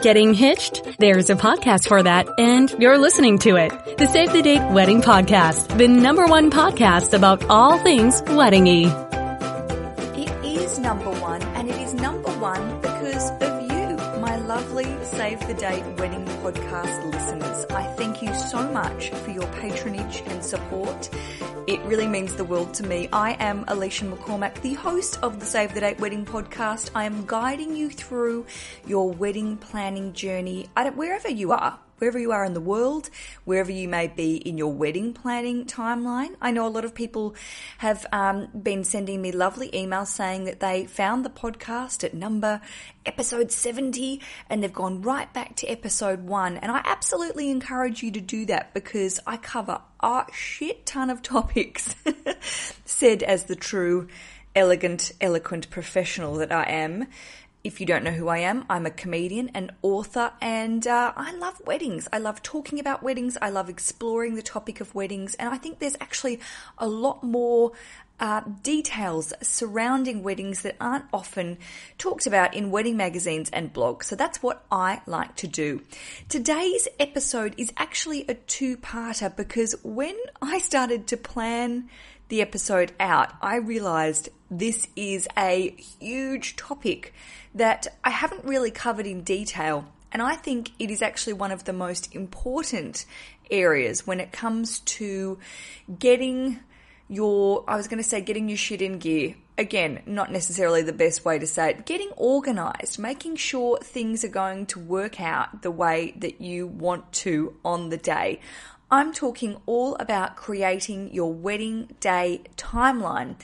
Getting hitched? There's a podcast for that, and you're listening to it. The Save the Date Wedding Podcast, the number one podcast about all things weddingy. Save the Date Wedding Podcast listeners. I thank you so much for your patronage and support. It really means the world to me. I am Alicia McCormack, the host of the Save the Date Wedding podcast. I am guiding you through your wedding planning journey wherever you are wherever you are in the world, wherever you may be in your wedding planning timeline. I know a lot of people have um, been sending me lovely emails saying that they found the podcast at number episode 70 and they've gone right back to episode one. And I absolutely encourage you to do that because I cover a shit ton of topics said as the true elegant, eloquent professional that I am. If you don't know who I am, I'm a comedian and author, and uh, I love weddings. I love talking about weddings. I love exploring the topic of weddings, and I think there's actually a lot more uh, details surrounding weddings that aren't often talked about in wedding magazines and blogs. So that's what I like to do. Today's episode is actually a two parter because when I started to plan the episode out, I realized this is a huge topic that I haven't really covered in detail. And I think it is actually one of the most important areas when it comes to getting your, I was going to say getting your shit in gear. Again, not necessarily the best way to say it. Getting organized, making sure things are going to work out the way that you want to on the day. I'm talking all about creating your wedding day timeline.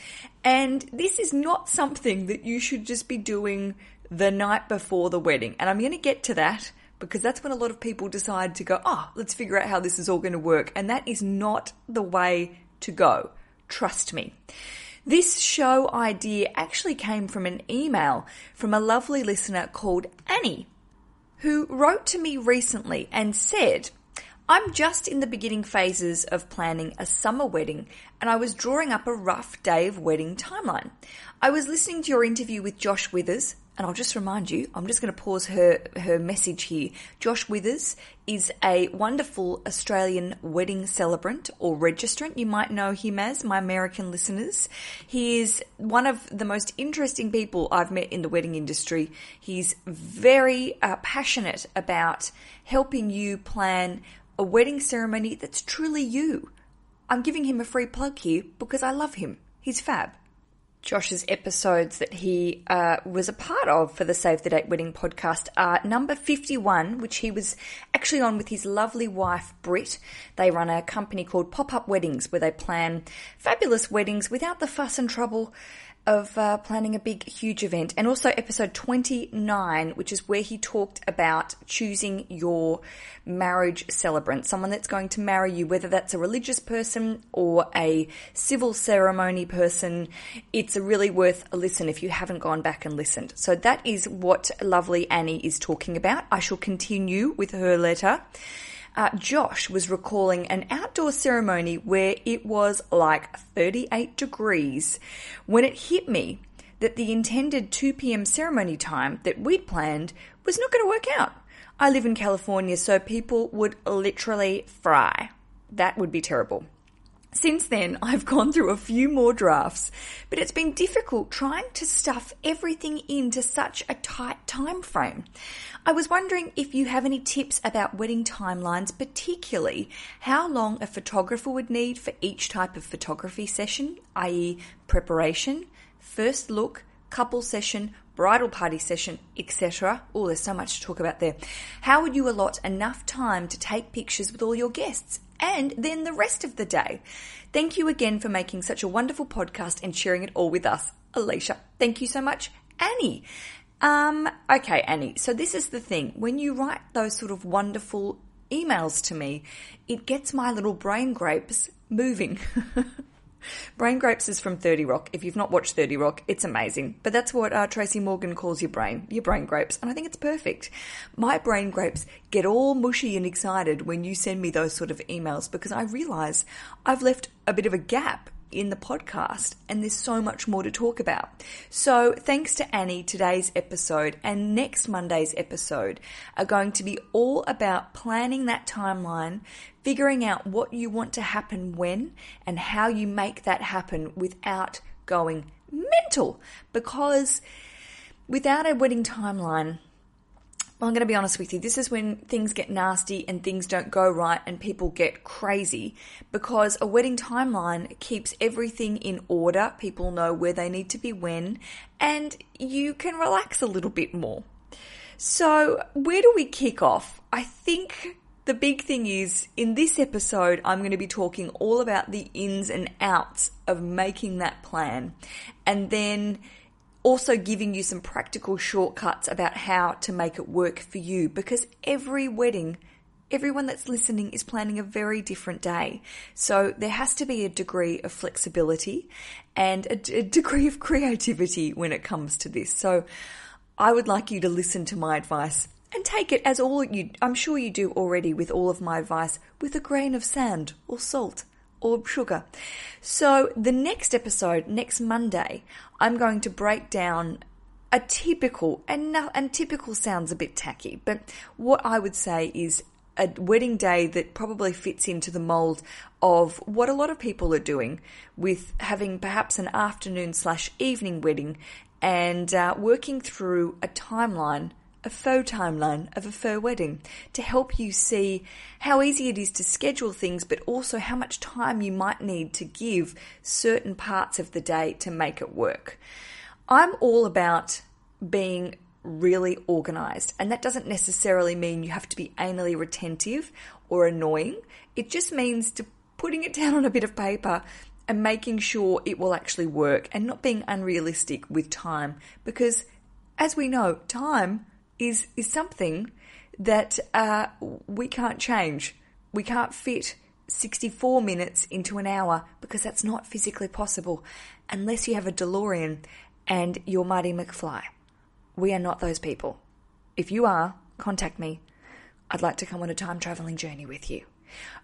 And this is not something that you should just be doing the night before the wedding. And I'm going to get to that because that's when a lot of people decide to go, oh, let's figure out how this is all going to work. And that is not the way to go. Trust me. This show idea actually came from an email from a lovely listener called Annie, who wrote to me recently and said, I'm just in the beginning phases of planning a summer wedding and I was drawing up a rough day of wedding timeline. I was listening to your interview with Josh Withers, and I'll just remind you, I'm just going to pause her, her message here. Josh Withers is a wonderful Australian wedding celebrant or registrant. You might know him as my American listeners. He is one of the most interesting people I've met in the wedding industry. He's very uh, passionate about helping you plan a wedding ceremony that's truly you. I'm giving him a free plug here because I love him. He's fab. Josh's episodes that he uh, was a part of for the Save the Date Wedding podcast are number 51, which he was actually on with his lovely wife, Britt. They run a company called Pop Up Weddings where they plan fabulous weddings without the fuss and trouble of uh, planning a big, huge event, and also episode 29, which is where he talked about choosing your marriage celebrant, someone that's going to marry you, whether that's a religious person or a civil ceremony person. It's really worth a listen if you haven't gone back and listened. So that is what lovely Annie is talking about. I shall continue with her letter uh, Josh was recalling an outdoor ceremony where it was like 38 degrees when it hit me that the intended 2 p.m. ceremony time that we'd planned was not going to work out. I live in California, so people would literally fry. That would be terrible. Since then, I've gone through a few more drafts, but it's been difficult trying to stuff everything into such a tight time frame. I was wondering if you have any tips about wedding timelines, particularly how long a photographer would need for each type of photography session, i.e., preparation, first look, couple session, bridal party session, etc. Oh, there's so much to talk about there. How would you allot enough time to take pictures with all your guests? And then the rest of the day. Thank you again for making such a wonderful podcast and sharing it all with us. Alicia, thank you so much. Annie, um, okay, Annie. So this is the thing. When you write those sort of wonderful emails to me, it gets my little brain grapes moving. brain grapes is from 30 Rock. If you've not watched 30 Rock, it's amazing. But that's what uh, Tracy Morgan calls your brain, your brain grapes. And I think it's perfect. My brain grapes get all mushy and excited when you send me those sort of emails because I realize I've left a bit of a gap in the podcast, and there's so much more to talk about. So, thanks to Annie, today's episode and next Monday's episode are going to be all about planning that timeline, figuring out what you want to happen when, and how you make that happen without going mental. Because without a wedding timeline, I'm going to be honest with you. This is when things get nasty and things don't go right and people get crazy because a wedding timeline keeps everything in order. People know where they need to be when, and you can relax a little bit more. So, where do we kick off? I think the big thing is in this episode, I'm going to be talking all about the ins and outs of making that plan and then also giving you some practical shortcuts about how to make it work for you because every wedding everyone that's listening is planning a very different day. So there has to be a degree of flexibility and a, a, degree of creativity when it comes to this. So I would like you to listen to my advice and take it as all you, I'm sure you do already with all of my advice, with a grain of sand or salt or sugar. So the next episode, next Monday, I'm going to break down a typical, and, and typical sounds a bit tacky, but what I would say is a wedding day that probably fits into the mold of what a lot of people are doing with having perhaps an afternoon slash evening wedding and uh, working through a timeline a faux timeline of a faux wedding to help you see how easy it is to schedule things, but also how much time you might need to give certain parts of the day to make it work. I'm all about being really organized, and that doesn't necessarily mean you have to be anally retentive or annoying. It just means to putting it down on a bit of paper and making sure it will actually work and not being unrealistic with time because as we know, time is is something that uh, we can't change. We can't fit 64 minutes into an hour because that's not physically possible unless you have a DeLorean and you're Marty McFly. We are not those people. If you are, contact me. I'd like to come on a time traveling journey with you.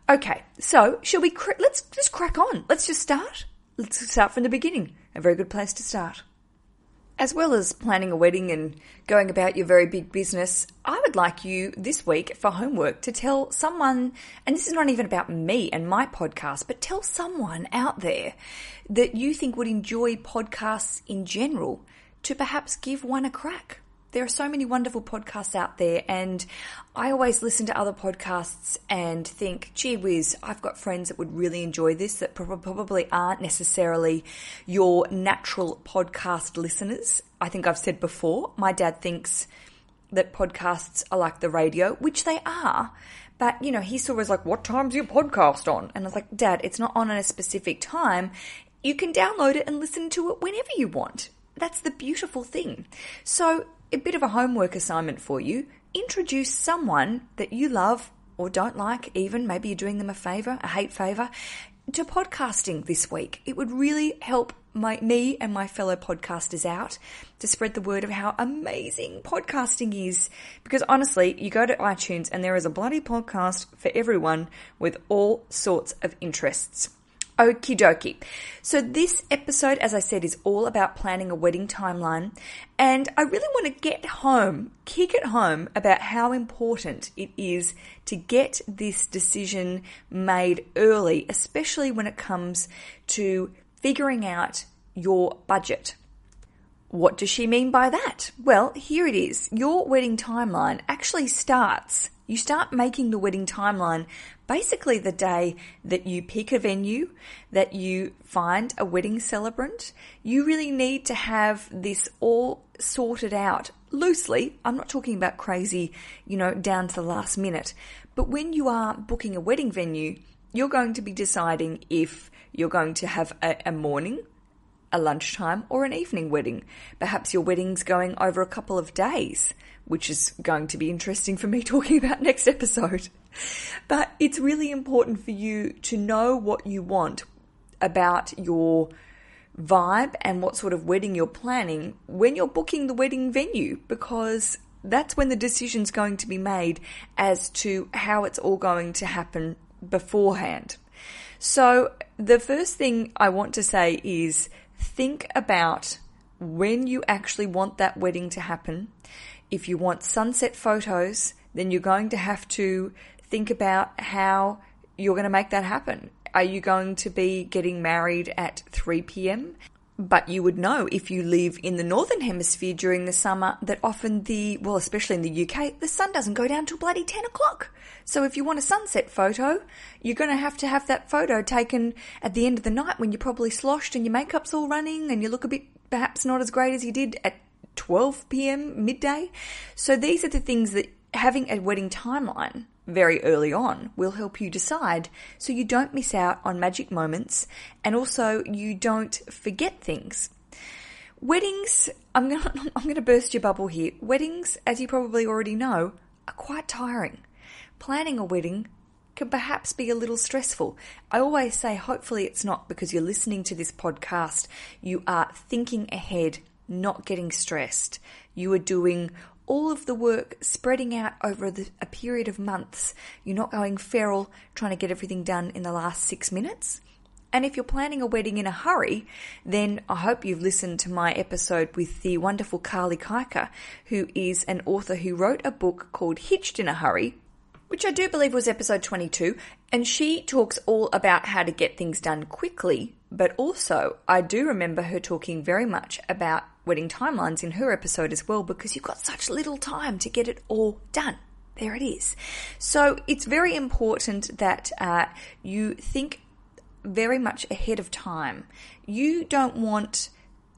Okay, so shall we? Cr- let's just crack on. Let's just start. Let's start from the beginning. A very good place to start. As well as planning a wedding and going about your very big business, I would like you this week for homework to tell someone, and this is not even about me and my podcast, but tell someone out there that you think would enjoy podcasts in general to perhaps give one a crack. There are so many wonderful podcasts out there, and I always listen to other podcasts and think, gee whiz, I've got friends that would really enjoy this that probably aren't necessarily your natural podcast listeners. I think I've said before, my dad thinks that podcasts are like the radio, which they are. But, you know, he sort of like, what time's your podcast on? And I was like, Dad, it's not on at a specific time. You can download it and listen to it whenever you want. That's the beautiful thing. So a bit of a homework assignment for you. Introduce someone that you love or don't like, even maybe you're doing them a favor, a hate favor, to podcasting this week. It would really help my, me and my fellow podcasters out to spread the word of how amazing podcasting is. Because honestly, you go to iTunes and there is a bloody podcast for everyone with all sorts of interests. Okie dokie. So, this episode, as I said, is all about planning a wedding timeline. And I really want to get home, kick it home about how important it is to get this decision made early, especially when it comes to figuring out your budget. What does she mean by that? Well, here it is. Your wedding timeline actually starts you start making the wedding timeline basically the day that you pick a venue, that you find a wedding celebrant. You really need to have this all sorted out loosely. I'm not talking about crazy, you know, down to the last minute. But when you are booking a wedding venue, you're going to be deciding if you're going to have a, a morning, a lunchtime, or an evening wedding. Perhaps your wedding's going over a couple of days which is going to be interesting for me talking about next episode. But it's really important for you to know what you want about your vibe and what sort of wedding you're planning when you're booking the wedding venue because that's when the decision's going to be made as to how it's all going to happen beforehand. So the first thing I want to say is think about when you actually want that wedding to happen. If you want sunset photos, then you're going to have to think about how you're going to make that happen. Are you going to be getting married at 3 p.m.? But you would know if you live in the northern hemisphere during the summer that often the, well, especially in the UK, the sun doesn't go down till bloody 10 o'clock. So if you want a sunset photo, you're going to have to have that photo taken at the end of the night when you're probably sloshed and your makeup's all running and you look a bit perhaps not as great as you did at 12 p.m. midday. So these are the things that having a wedding timeline very early on will help you decide so you don't miss out on magic moments and also you don't forget things. Weddings, I'm going to I'm to burst your bubble here. Weddings, as you probably already know, are quite tiring. Planning a wedding can perhaps be a little stressful. I always say hopefully it's not because you're listening to this podcast. You are thinking ahead, not getting stressed. You are doing all of the work spreading out over the, a period of months. You're not going feral trying to get everything done in the last six minutes. And if you're planning a wedding in a hurry, then I hope you've listened to my episode with the wonderful Carly Kiker, who is an author who wrote a book called Hitched in a Hurry, which I do believe was episode 22. And she talks all about how to get things done quickly, but also I do remember her talking very much about wedding timelines in her episode as well because you've got such little time to get it all done. There it is. So it's very important that uh, you think very much ahead of time. You don't want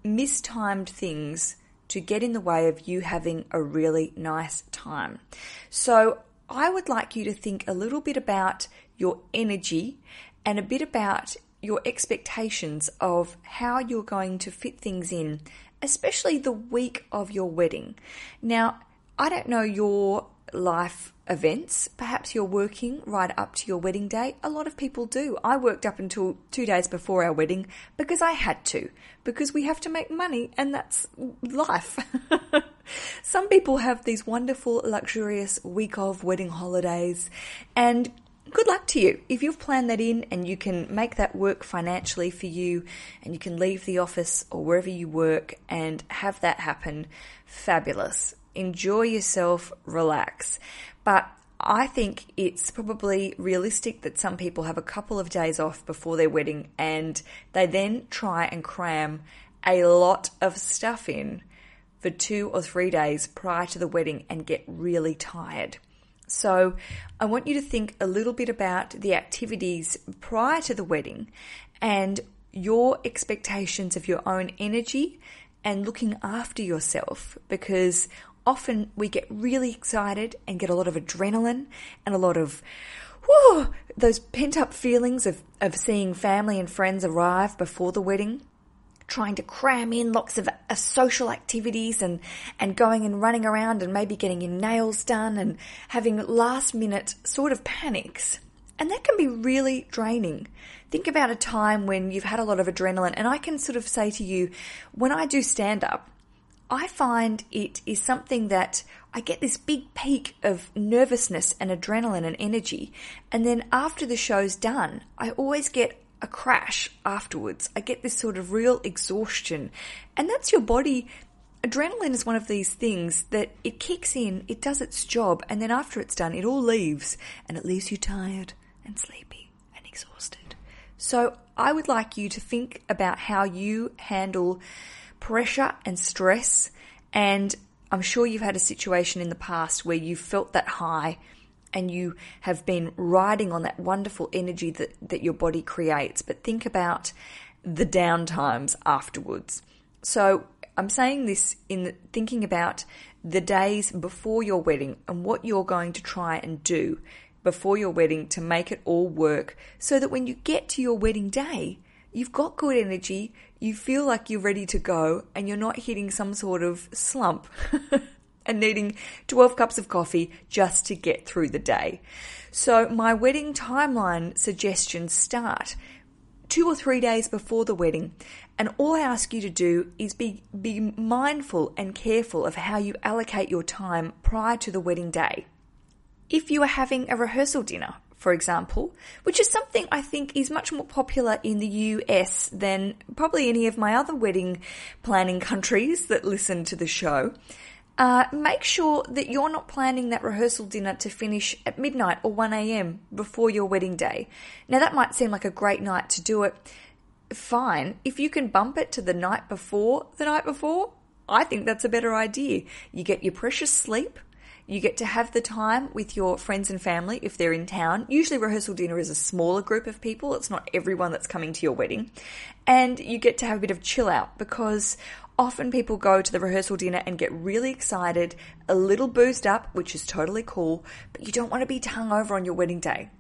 mistimed things to get in the way of you having a really nice time. So I would like you to think a little bit about your energy and a bit about your expectations of how you're going to fit things in especially the week of your wedding. Now, I don't know your life events. Perhaps you're working right up to your wedding day. A lot of people do. I worked up until two days before our wedding because I had to, because we have to make money and that's life. Some people have these wonderful, luxurious week of wedding holidays and good luck to you. If you've planned that in and you can make that work financially for you and you can leave the office or wherever you work and have that happen, fabulous. Enjoy yourself, relax. But I think it's probably realistic that some people have a couple of days off before their wedding and they then try and cram a lot of stuff in for two or three days prior to the wedding and get really tired. So I want you to think a little bit about the activities prior to the wedding and your expectations of your own energy and looking after yourself because often we get really excited and get a lot of adrenaline and a lot of whew, those pent up feelings of, of seeing family and friends arrive before the wedding trying to cram in lots of uh, social activities and, and going and running around and maybe getting your nails done and having last minute sort of panics. And that can be really draining. Think about a time when you've had a lot of adrenaline. And I can sort of say to you, when I do stand up, I find it is something that I get this big peak of nervousness and adrenaline and energy. And then after the show's done, I always get a crash afterwards. I get this sort of real exhaustion. And that's your body. Adrenaline is one of these things that it kicks in, it does its job, and then after it's done, it all leaves and it leaves you tired and sleepy and exhausted. So I would like you to think about how you handle pressure and stress. And I'm sure you've had a situation in the past where you felt that high and you have been riding on that wonderful energy that, that your body creates. But think about the down times afterwards. So I'm saying this in thinking about the days before your wedding and what you're going to try and do before your wedding to make it all work so that when you get to your wedding day, you've got good energy, you feel like you're ready to go, and you're not hitting some sort of slump. and needing 12 cups of coffee just to get through the day. So my wedding timeline suggestions start two or three days before the wedding. And all I ask you to do is be, be mindful and careful of how you allocate your time prior to the wedding day. If you are having a rehearsal dinner for example, which is something I think is much more popular in the US than probably any of my other wedding planning countries that listen to the show. Uh, make sure that you're not planning that rehearsal dinner to finish at midnight or 1am before your wedding day. Now, that might seem like a great night to do it. Fine. If you can bump it to the night before the night before, I think that's a better idea. You get your precious sleep. You get to have the time with your friends and family if they're in town. Usually, rehearsal dinner is a smaller group of people. It's not everyone that's coming to your wedding. And you get to have a bit of chill out because often people go to the rehearsal dinner and get really excited, a little boozed up, which is totally cool, but you don't want to be hungover on your wedding day.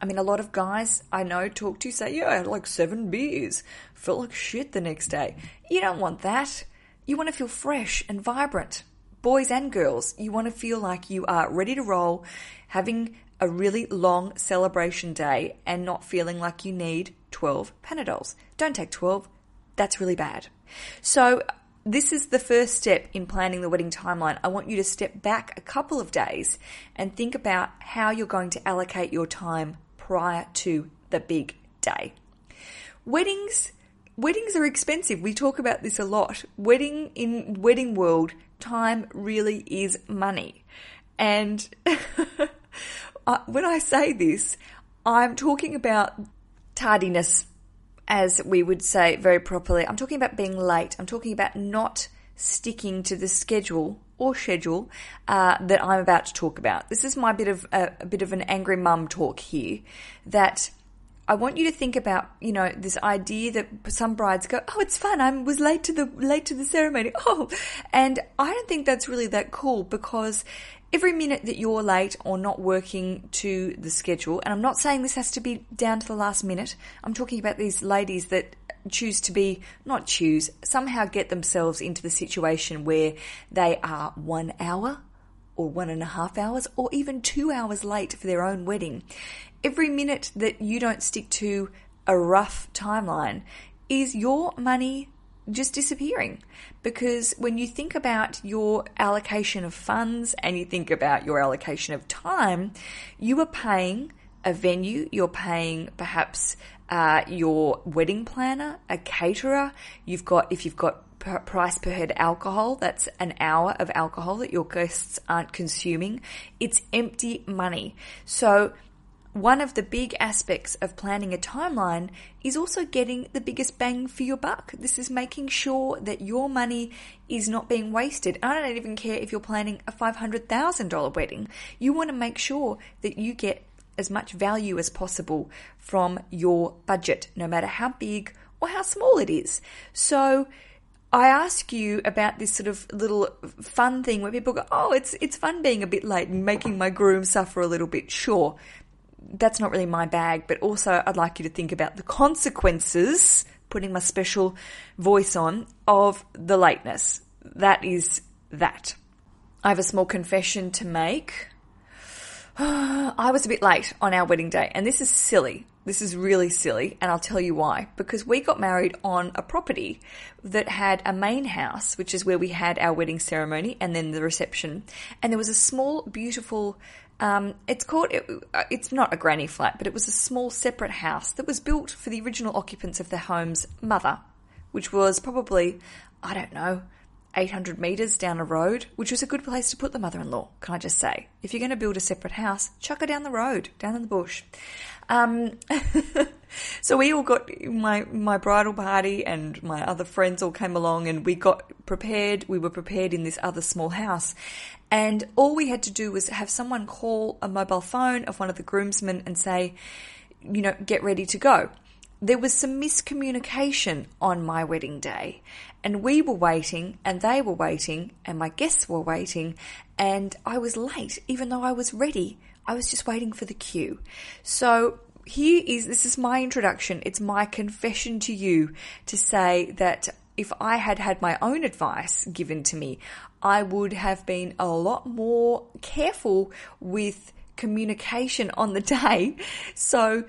I mean, a lot of guys I know talk to say, yeah, I had like seven beers, felt like shit the next day. You don't want that. You want to feel fresh and vibrant. Boys and girls, you want to feel like you are ready to roll, having a really long celebration day and not feeling like you need 12 Panadols. Don't take 12. That's really bad. So, this is the first step in planning the wedding timeline. I want you to step back a couple of days and think about how you're going to allocate your time prior to the big day. Weddings weddings are expensive. We talk about this a lot. Wedding in wedding world, time really is money. And when I say this, I'm talking about tardiness as we would say very properly. I'm talking about being late. I'm talking about not sticking to the schedule or schedule uh, that I'm about to talk about. This is my bit of uh, a bit of an angry mum talk here. That I want you to think about, you know, this idea that some brides go, "Oh, it's fun. I was late to the late to the ceremony." Oh, and I don't think that's really that cool because every minute that you're late or not working to the schedule, and I'm not saying this has to be down to the last minute. I'm talking about these ladies that choose to be, not choose, somehow get themselves into the situation where they are one hour or one and a half hours or even two hours late for their own wedding every minute that you don't stick to a rough timeline is your money just disappearing. Because when you think about your allocation of funds and you think about your allocation of time, you are paying a venue, you're paying perhaps uh, your wedding planner, a caterer. You've got, if you've got price per head alcohol, that's an hour of alcohol that your guests aren't consuming. It's empty money. So one of the big aspects of planning a timeline is also getting the biggest bang for your buck. This is making sure that your money is not being wasted. I don't even care if you're planning a $500,000 wedding. You want to make sure that you get as much value as possible from your budget, no matter how big or how small it is. So, I ask you about this sort of little fun thing where people go, "Oh, it's it's fun being a bit late and making my groom suffer a little bit." Sure, that's not really my bag, but also I'd like you to think about the consequences, putting my special voice on, of the lateness. That is that. I have a small confession to make. I was a bit late on our wedding day, and this is silly. This is really silly, and I'll tell you why. Because we got married on a property that had a main house, which is where we had our wedding ceremony and then the reception. And there was a small, beautiful um, it's called, it, uh, it's not a granny flat, but it was a small separate house that was built for the original occupants of the home's mother, which was probably, I don't know, 800 metres down a road, which was a good place to put the mother in law, can I just say? If you're going to build a separate house, chuck her down the road, down in the bush. Um, so we all got my my bridal party and my other friends all came along and we got prepared. We were prepared in this other small house, and all we had to do was have someone call a mobile phone of one of the groomsmen and say, you know, get ready to go. There was some miscommunication on my wedding day, and we were waiting, and they were waiting, and my guests were waiting, and I was late, even though I was ready I was just waiting for the cue. So here is this is my introduction. It's my confession to you to say that if I had had my own advice given to me, I would have been a lot more careful with communication on the day. So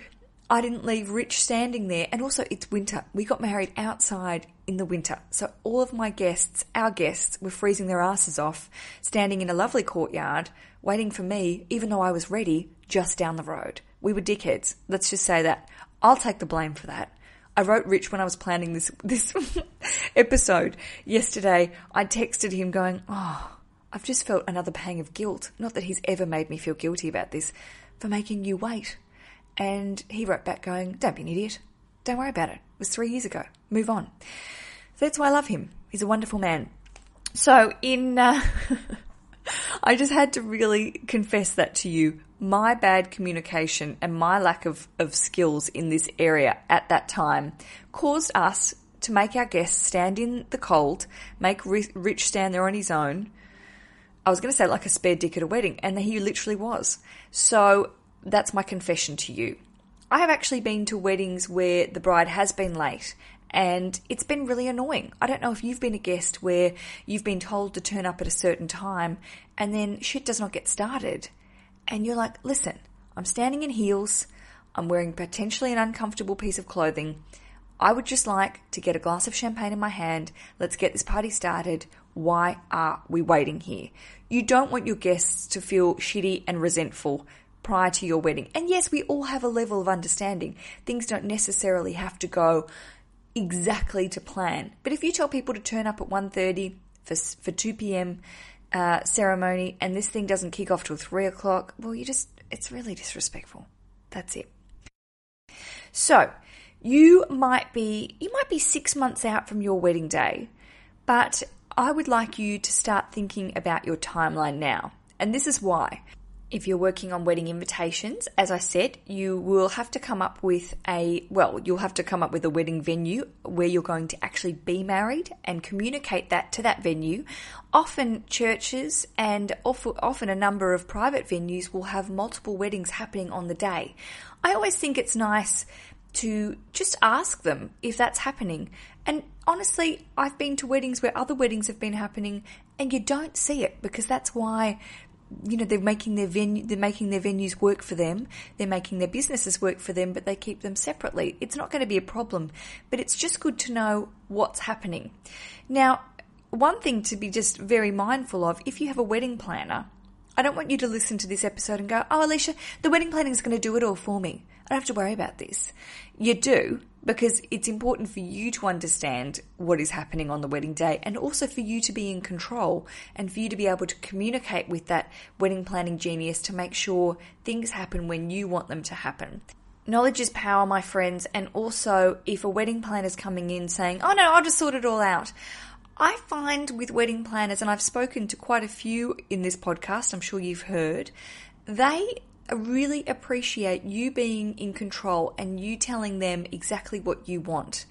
I didn't leave Rich standing there. And also, it's winter. We got married outside in the winter. So all of my guests, our guests, were freezing their asses off, standing in a lovely courtyard, waiting for me, even though I was ready, just down the road. We were dickheads. Let's just say that. I'll take the blame for that. I wrote Rich when I was planning this this episode yesterday. I texted him going, "Oh, I've just felt another pang of guilt. Not that he's ever made me feel guilty about this, for making you wait." And he wrote back going, "Don't be an idiot. Don't worry about it. It was three years ago. Move on." So that's why I love him. He's a wonderful man. So in, uh, I just had to really confess that to you. My bad communication and my lack of, of skills in this area at that time caused us to make our guests stand in the cold, make Rich stand there on his own. I was going to say like a spare dick at a wedding, and he literally was. So that's my confession to you. I have actually been to weddings where the bride has been late and it's been really annoying. I don't know if you've been a guest where you've been told to turn up at a certain time and then shit does not get started. And you're like, listen, I'm standing in heels, I'm wearing potentially an uncomfortable piece of clothing. I would just like to get a glass of champagne in my hand. Let's get this party started. Why are we waiting here? You don't want your guests to feel shitty and resentful prior to your wedding. And yes, we all have a level of understanding. Things don't necessarily have to go exactly to plan. But if you tell people to turn up at 1.30 for, for 2 p.m. Uh, ceremony and this thing doesn't kick off till 3 o'clock, well, you just, it's really disrespectful. That's it. So, you might be, you might be six months out from your wedding day, but I would like you to start thinking about your timeline now. And this is why. If you're working on wedding invitations, as I said, you will have to come up with a, well, you'll have to come up with a wedding venue where you're going to actually be married and communicate that to that venue. Often churches and often a number of private venues will have multiple weddings happening on the day. I always think it's nice to just ask them if that's happening. And honestly, I've been to weddings where other weddings have been happening and you don't see it because that's why you know, they're making their venue, they're making their venues work for them. They're making their businesses work for them, but they keep them separately. It's not going to be a problem, but it's just good to know what's happening. Now, one thing to be just very mindful of, if you have a wedding planner, I don't want you to listen to this episode and go, oh, Alicia, the wedding planning is going to do it all for me. I don't have to worry about this. You do, because it's important for you to understand what is happening on the wedding day and also for you to be in control and for you to be able to communicate with that wedding planning genius to make sure things happen when you want them to happen. Knowledge is power, my friends, and also if a wedding planner is coming in saying, oh no, I'll just sort it all out. I find with wedding planners, and I've spoken to quite a few in this podcast, I'm sure you've heard, they really appreciate you being in control and you telling them exactly what you want.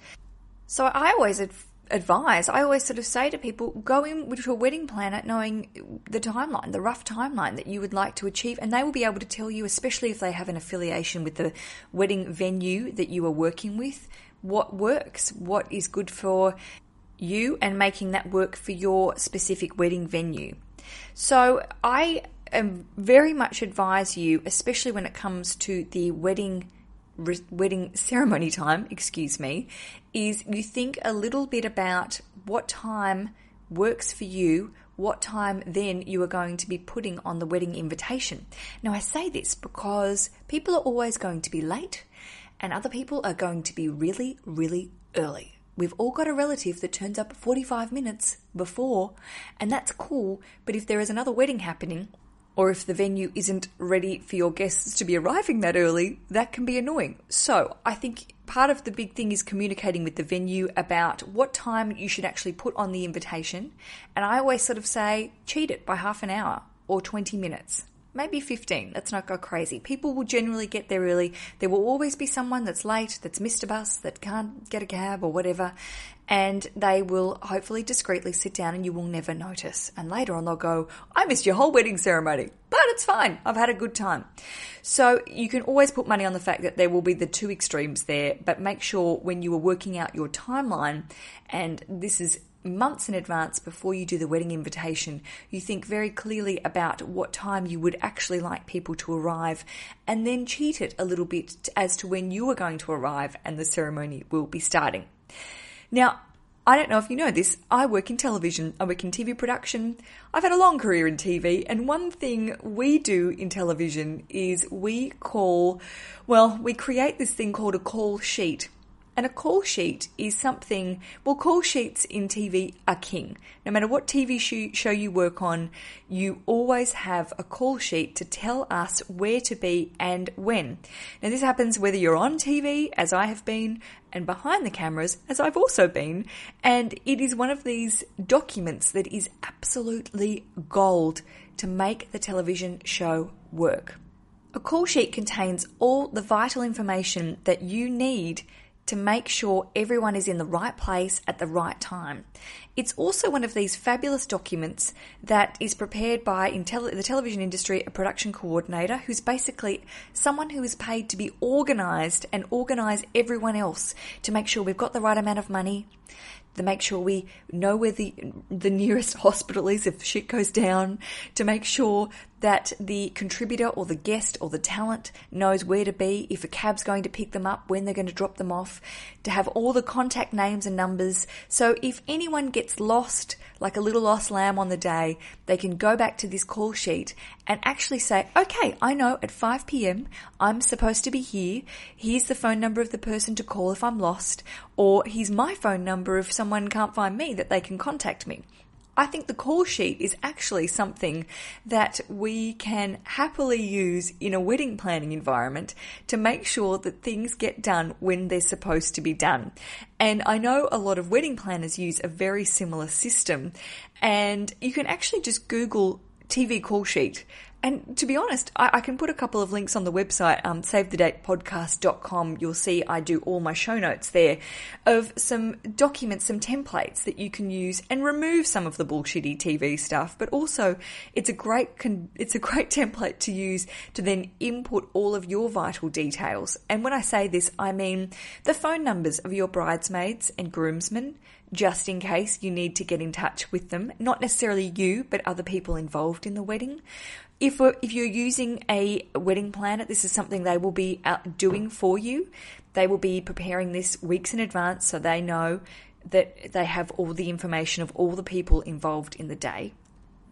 So I always advise, I always sort of say to people, go in with your wedding planner knowing the timeline, the rough timeline that you would like to achieve, and they will be able to tell you, especially if they have an affiliation with the wedding venue that you are working with, what works, what is good for you, and making that work for your specific wedding venue. So I very much advise you, especially when it comes to the wedding wedding ceremony time, excuse me, is you think a little bit about what time works for you, what time then you are going to be putting on the wedding invitation. Now I say this because people are always going to be late and other people are going to be really, really early. We've all got a relative that turns up 45 minutes before, and that's cool. But if there is another wedding happening or if the venue isn't ready for your guests to be arriving that early, that can be annoying. So I think part of the big thing is communicating with the venue about what time you should actually put on the invitation. And I always sort of say, cheat it by half an hour or 20 minutes maybe 15. Let's not go crazy. People will generally get there early. There will always be someone that's late, that's missed a bus, that can't get a cab or whatever. And they will hopefully discreetly sit down and you will never notice. And later on they'll go, I missed your whole wedding ceremony, but it's fine. I've had a good time. So you can always put money on the fact that there will be the two extremes there, but make sure when you are working out your timeline, and this is months in advance before you do the wedding invitation, you think very clearly about what time you would actually like people to arrive and then cheat it a little bit as to when you are going to arrive and the ceremony will be starting. Now, I don't know if you know this, I work in television, I work in TV production. I've had a long career in TV, and one thing we do in television is we call, well, we create this thing called a call sheet. And a call sheet is something, well, call sheets in TV are king. No matter what TV show you work on, you always have a call sheet to tell us where to be and when. Now, this happens whether you're on TV, as I have been, and behind the cameras, as I've also been. And it is one of these documents that is absolutely gold to make the television show work. A call sheet contains all the vital information that you need to make sure everyone is in the right place at the right time. It's also one of these fabulous documents that is prepared by the television industry a production coordinator who's basically someone who is paid to be organized and organize everyone else to make sure we've got the right amount of money, to make sure we know where the the nearest hospital is if shit goes down, to make sure that the contributor or the guest or the talent knows where to be, if a cab's going to pick them up, when they're going to drop them off, to have all the contact names and numbers. So if anyone gets lost, like a little lost lamb on the day, they can go back to this call sheet and actually say, okay, I know at 5 p.m. I'm supposed to be here. Here's the phone number of the person to call if I'm lost, or here's my phone number if someone can't find me that they can contact me. I think the call sheet is actually something that we can happily use in a wedding planning environment to make sure that things get done when they're supposed to be done. And I know a lot of wedding planners use a very similar system and you can actually just Google TV call sheet and to be honest, I, I, can put a couple of links on the website, um, savethedatepodcast.com. You'll see I do all my show notes there of some documents, some templates that you can use and remove some of the bullshitty TV stuff. But also, it's a great, con- it's a great template to use to then input all of your vital details. And when I say this, I mean the phone numbers of your bridesmaids and groomsmen, just in case you need to get in touch with them. Not necessarily you, but other people involved in the wedding. If, if you're using a wedding planner, this is something they will be uh, doing for you. They will be preparing this weeks in advance so they know that they have all the information of all the people involved in the day.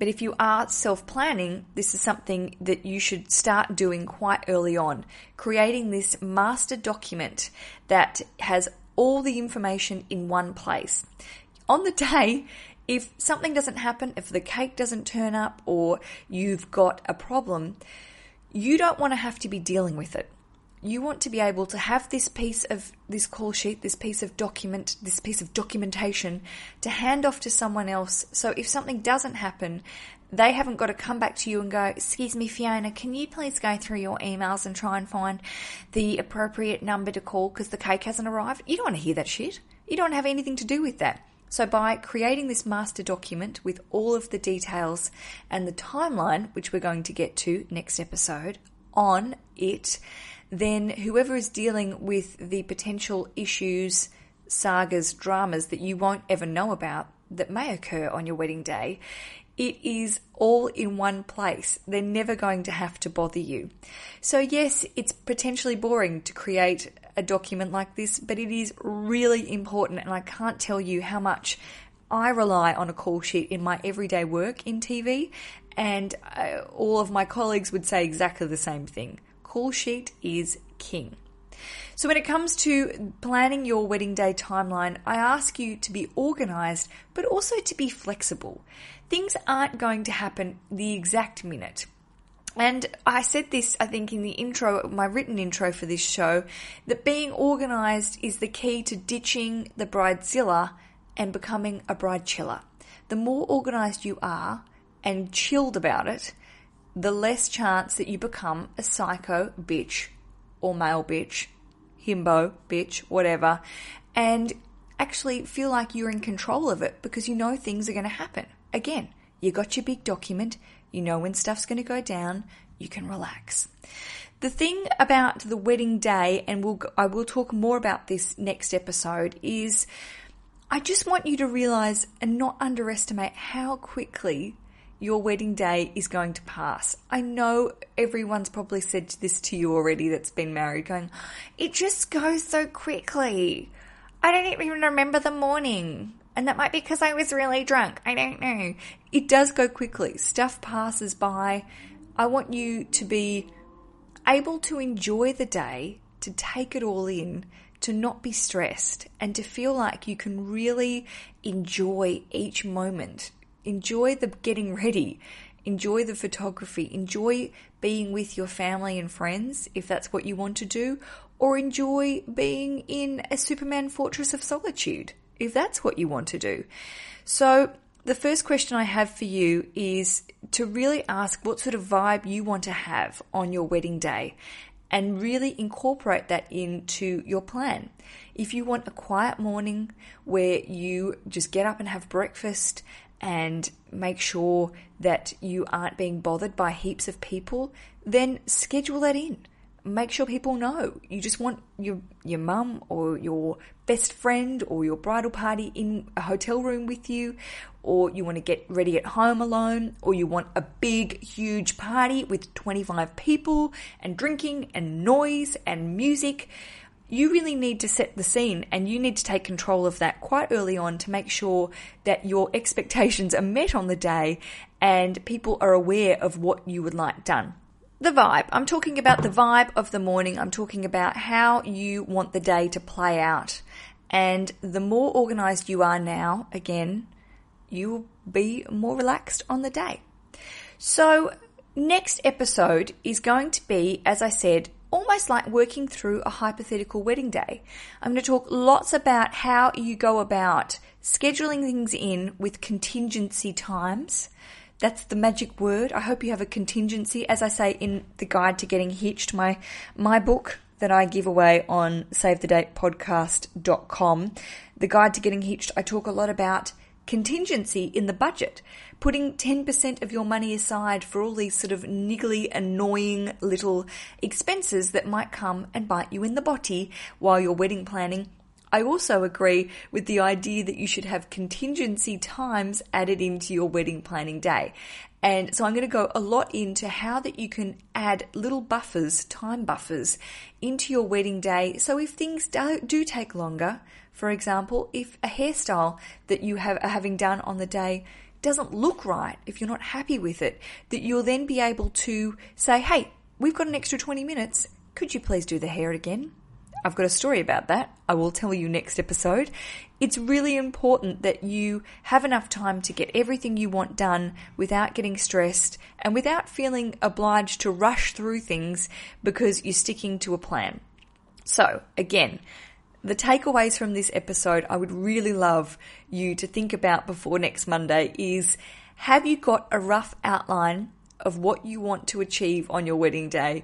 But if you are self planning, this is something that you should start doing quite early on. Creating this master document that has all the information in one place. On the day, if something doesn't happen, if the cake doesn't turn up, or you've got a problem, you don't want to have to be dealing with it. You want to be able to have this piece of this call sheet, this piece of document, this piece of documentation to hand off to someone else. So if something doesn't happen, they haven't got to come back to you and go, Excuse me, Fiona, can you please go through your emails and try and find the appropriate number to call because the cake hasn't arrived? You don't want to hear that shit. You don't have anything to do with that. So by creating this master document with all of the details and the timeline, which we're going to get to next episode on it, then whoever is dealing with the potential issues, sagas, dramas that you won't ever know about that may occur on your wedding day, it is all in one place. They're never going to have to bother you. So, yes, it's potentially boring to create a document like this, but it is really important, and I can't tell you how much I rely on a call sheet in my everyday work in TV, and uh, all of my colleagues would say exactly the same thing. Call sheet is king. So, when it comes to planning your wedding day timeline, I ask you to be organized, but also to be flexible. Things aren't going to happen the exact minute. And I said this, I think, in the intro, my written intro for this show, that being organized is the key to ditching the bridezilla and becoming a bride chiller. The more organized you are and chilled about it, the less chance that you become a psycho bitch or male bitch, himbo bitch, whatever, and actually feel like you're in control of it because you know things are going to happen. Again, you got your big document, you know when stuff's going to go down. You can relax. The thing about the wedding day, and we'll, I will talk more about this next episode, is I just want you to realize and not underestimate how quickly your wedding day is going to pass. I know everyone's probably said this to you already that's been married, going, it just goes so quickly. I don't even remember the morning. And that might be because I was really drunk. I don't know. It does go quickly. Stuff passes by. I want you to be able to enjoy the day, to take it all in, to not be stressed, and to feel like you can really enjoy each moment. Enjoy the getting ready. Enjoy the photography. Enjoy being with your family and friends if that's what you want to do, or enjoy being in a Superman fortress of solitude if that's what you want to do. So, the first question I have for you is to really ask what sort of vibe you want to have on your wedding day and really incorporate that into your plan. If you want a quiet morning where you just get up and have breakfast and make sure that you aren't being bothered by heaps of people, then schedule that in make sure people know. You just want your your mum or your best friend or your bridal party in a hotel room with you, or you want to get ready at home alone, or you want a big, huge party with 25 people and drinking and noise and music. You really need to set the scene and you need to take control of that quite early on to make sure that your expectations are met on the day and people are aware of what you would like done the vibe. I'm talking about the vibe of the morning. I'm talking about how you want the day to play out. And the more organized you are now, again, you will be more relaxed on the day. So, next episode is going to be, as I said, almost like working through a hypothetical wedding day. I'm going to talk lots about how you go about scheduling things in with contingency times that's the magic word. I hope you have a contingency. As I say in the guide to getting hitched, my, my book that I give away on savethedatepodcast.com, the guide to getting hitched, I talk a lot about contingency in the budget, putting 10% of your money aside for all these sort of niggly, annoying little expenses that might come and bite you in the body while you're wedding planning I also agree with the idea that you should have contingency times added into your wedding planning day. And so I'm going to go a lot into how that you can add little buffers, time buffers into your wedding day. So if things do, do take longer, for example, if a hairstyle that you have, are having done on the day doesn't look right, if you're not happy with it, that you'll then be able to say, Hey, we've got an extra 20 minutes. Could you please do the hair again? I've got a story about that. I will tell you next episode. It's really important that you have enough time to get everything you want done without getting stressed and without feeling obliged to rush through things because you're sticking to a plan. So, again, the takeaways from this episode I would really love you to think about before next Monday is have you got a rough outline of what you want to achieve on your wedding day?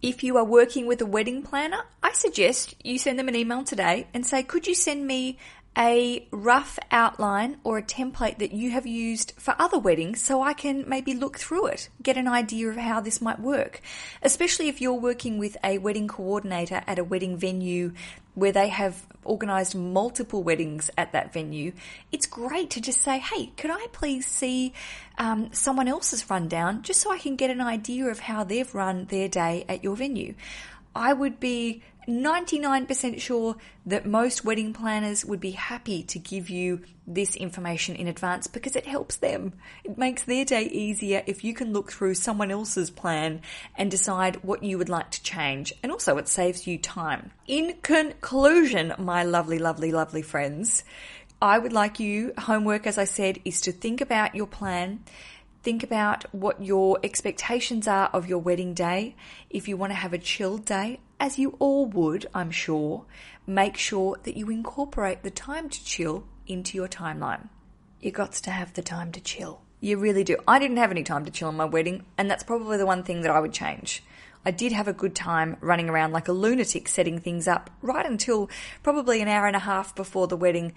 If you are working with a wedding planner, I suggest you send them an email today and say, could you send me a rough outline or a template that you have used for other weddings so I can maybe look through it, get an idea of how this might work. Especially if you're working with a wedding coordinator at a wedding venue where they have organized multiple weddings at that venue, it's great to just say, hey, could I please see um, someone else's rundown just so I can get an idea of how they've run their day at your venue? I would be 99% sure that most wedding planners would be happy to give you this information in advance because it helps them. It makes their day easier if you can look through someone else's plan and decide what you would like to change. And also it saves you time. In conclusion, my lovely, lovely, lovely friends, I would like you, homework as I said, is to think about your plan Think about what your expectations are of your wedding day. If you want to have a chilled day, as you all would, I'm sure, make sure that you incorporate the time to chill into your timeline. You got to have the time to chill. You really do. I didn't have any time to chill on my wedding, and that's probably the one thing that I would change. I did have a good time running around like a lunatic setting things up right until probably an hour and a half before the wedding,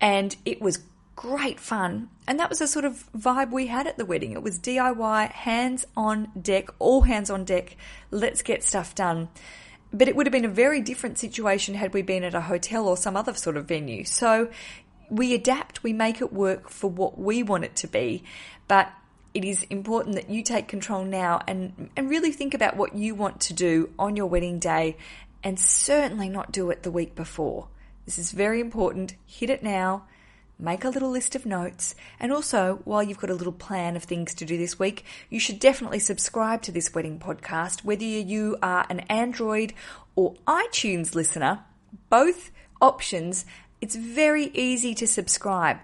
and it was great fun. And that was the sort of vibe we had at the wedding. It was DIY, hands on deck, all hands on deck. Let's get stuff done. But it would have been a very different situation had we been at a hotel or some other sort of venue. So we adapt, we make it work for what we want it to be. But it is important that you take control now and, and really think about what you want to do on your wedding day and certainly not do it the week before. This is very important. Hit it now make a little list of notes, and also, while you've got a little plan of things to do this week, you should definitely subscribe to this wedding podcast, whether you are an Android or iTunes listener, both options. It's very easy to subscribe.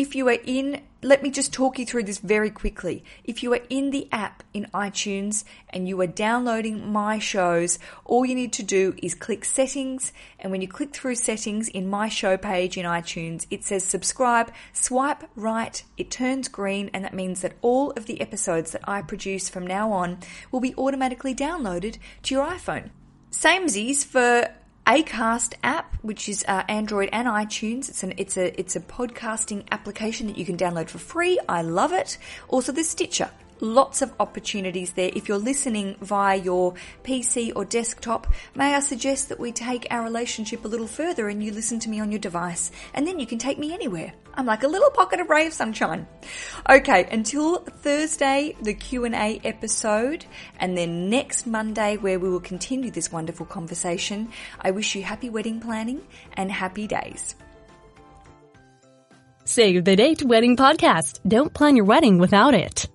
If you are in, let me just talk you through this very quickly. If you are in the app in iTunes and you are downloading my shows, all you need to do is click settings. And when you click through settings in my show page in iTunes, it says subscribe, swipe right, it turns green, and that means that all of the episodes that I produce from now on will be automatically downloaded to your iPhone. Samesies for Acast app, which is uh, Android and iTunes. It's an it's a it's a podcasting application that you can download for free. I love it. Also, the Stitcher. Lots of opportunities there. If you're listening via your PC or desktop, may I suggest that we take our relationship a little further and you listen to me on your device, and then you can take me anywhere. I'm like a little pocket of ray of sunshine. Okay, until Thursday, the Q&A episode, and then next Monday where we will continue this wonderful conversation. I wish you happy wedding planning and happy days. Save the Date Wedding Podcast. Don't plan your wedding without it.